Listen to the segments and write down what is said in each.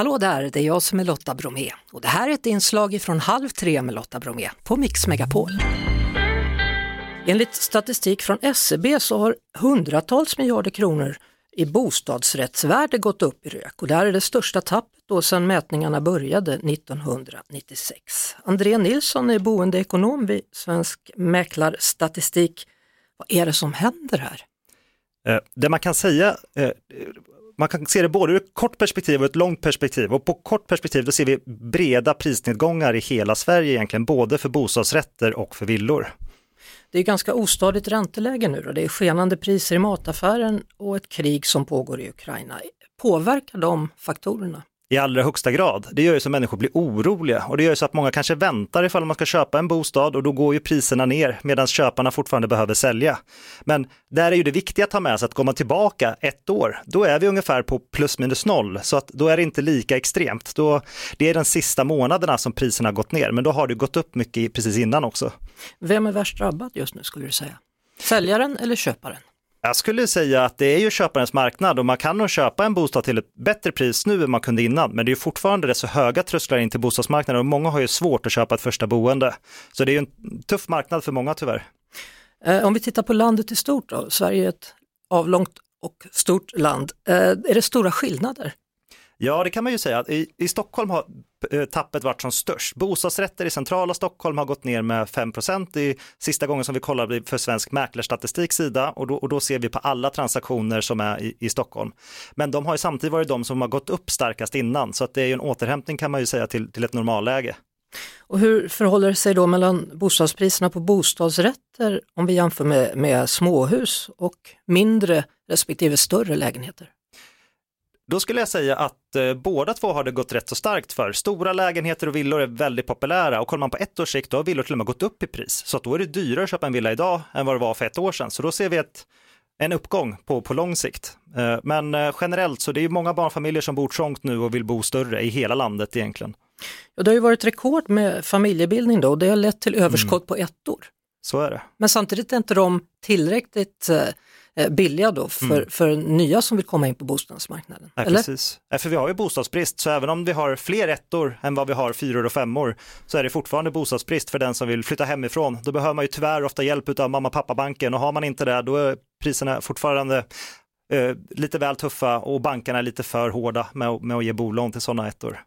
Hallå där, det är jag som är Lotta Bromé och det här är ett inslag från Halv tre med Lotta Bromé på Mix Megapol. Enligt statistik från SCB så har hundratals miljarder kronor i bostadsrättsvärde gått upp i rök och det här är det största tappet då sedan mätningarna började 1996. André Nilsson är boendeekonom vid Svensk Mäklarstatistik. Vad är det som händer här? Eh, det man kan säga, eh, man kan se det både ur ett kort perspektiv och ett långt perspektiv. Och på kort perspektiv då ser vi breda prisnedgångar i hela Sverige egentligen, både för bostadsrätter och för villor. Det är ganska ostadigt ränteläge nu och det är skenande priser i mataffären och ett krig som pågår i Ukraina. Påverkar de faktorerna? I allra högsta grad. Det gör ju så att människor blir oroliga och det gör ju så att många kanske väntar ifall man ska köpa en bostad och då går ju priserna ner medan köparna fortfarande behöver sälja. Men där är ju det viktiga att ta med sig att går man tillbaka ett år, då är vi ungefär på plus minus noll, så att då är det inte lika extremt. Då, det är de sista månaderna som priserna har gått ner, men då har det gått upp mycket precis innan också. Vem är värst drabbad just nu skulle du säga? Säljaren eller köparen? Jag skulle säga att det är ju köparens marknad och man kan nog köpa en bostad till ett bättre pris nu än man kunde innan. Men det är fortfarande rätt så höga trösklar in till bostadsmarknaden och många har ju svårt att köpa ett första boende. Så det är ju en tuff marknad för många tyvärr. Eh, om vi tittar på landet i stort då, Sverige är ett avlångt och stort land. Eh, är det stora skillnader? Ja, det kan man ju säga. I, I Stockholm har eh, tappet varit som störst. Bostadsrätter i centrala Stockholm har gått ner med 5 i sista gången som vi kollade för Svensk mäklarstatistik sida och då, och då ser vi på alla transaktioner som är i, i, Stockholm. Men de har ju samtidigt varit de som har gått upp starkast innan så att det är ju en återhämtning kan man ju säga till, till ett normalläge. Och hur förhåller det sig då mellan bostadspriserna på bostadsrätter om vi jämför med, med småhus och mindre respektive större lägenheter? Då skulle jag säga att eh, båda två har det gått rätt så starkt för. Stora lägenheter och villor är väldigt populära och kollar man på ett års sikt då har villor till och med gått upp i pris. Så att då är det dyrare att köpa en villa idag än vad det var för ett år sedan. Så då ser vi ett, en uppgång på, på lång sikt. Eh, men eh, generellt så det är många barnfamiljer som bor trångt nu och vill bo större i hela landet egentligen. Ja, det har ju varit rekord med familjebildning då och det har lett till överskott mm. på ettor. Så är det. Men samtidigt är inte de tillräckligt Eh, billiga då för, mm. för nya som vill komma in på bostadsmarknaden. Nej, eller? Precis, för vi har ju bostadsbrist så även om vi har fler ettor än vad vi har fyror och femmor så är det fortfarande bostadsbrist för den som vill flytta hemifrån. Då behöver man ju tyvärr ofta hjälp av mamma pappa banken och har man inte det då är priserna fortfarande eh, lite väl tuffa och bankerna är lite för hårda med, med att ge bolån till sådana ettor.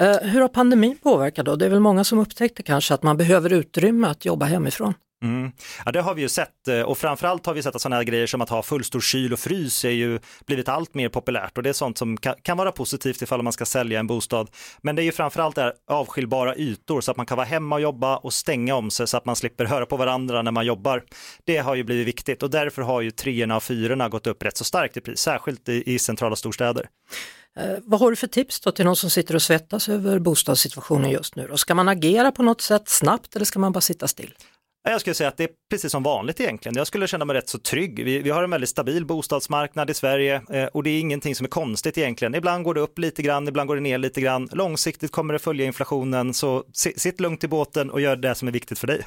Eh, hur har pandemin påverkat då? Det är väl många som upptäckte kanske att man behöver utrymme att jobba hemifrån? Mm. Ja, det har vi ju sett eh, och framförallt har vi sett att sådana här grejer som att ha fullstor kyl och frys är ju blivit allt mer populärt och det är sånt som kan, vara positivt ifall man ska sälja en bostad. Men det är ju framförallt där avskiljbara ytor så att man kan vara hemma och jobba och stänga om sig så att man slipper höra på varandra när man jobbar. Det har ju blivit viktigt och därför har ju treorna och fyrorna gått upp rätt så starkt i pris, särskilt i, i centrala storstäder. Eh, vad har du för tips då till någon som sitter och svettas över bostadssituationen just nu? Och ska man agera på något sätt snabbt eller ska man bara sitta still? Jag skulle säga att det är precis som vanligt egentligen. Jag skulle känna mig rätt så trygg. Vi, vi har en väldigt stabil bostadsmarknad i Sverige eh, och det är ingenting som är konstigt egentligen. Ibland går det upp lite grann, ibland går det ner lite grann. Långsiktigt kommer det följa inflationen, så sitt lugnt i båten och gör det som är viktigt för dig.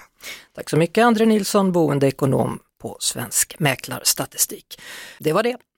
Tack så mycket André Nilsson, boendeekonom på Svensk Mäklarstatistik. Det var det.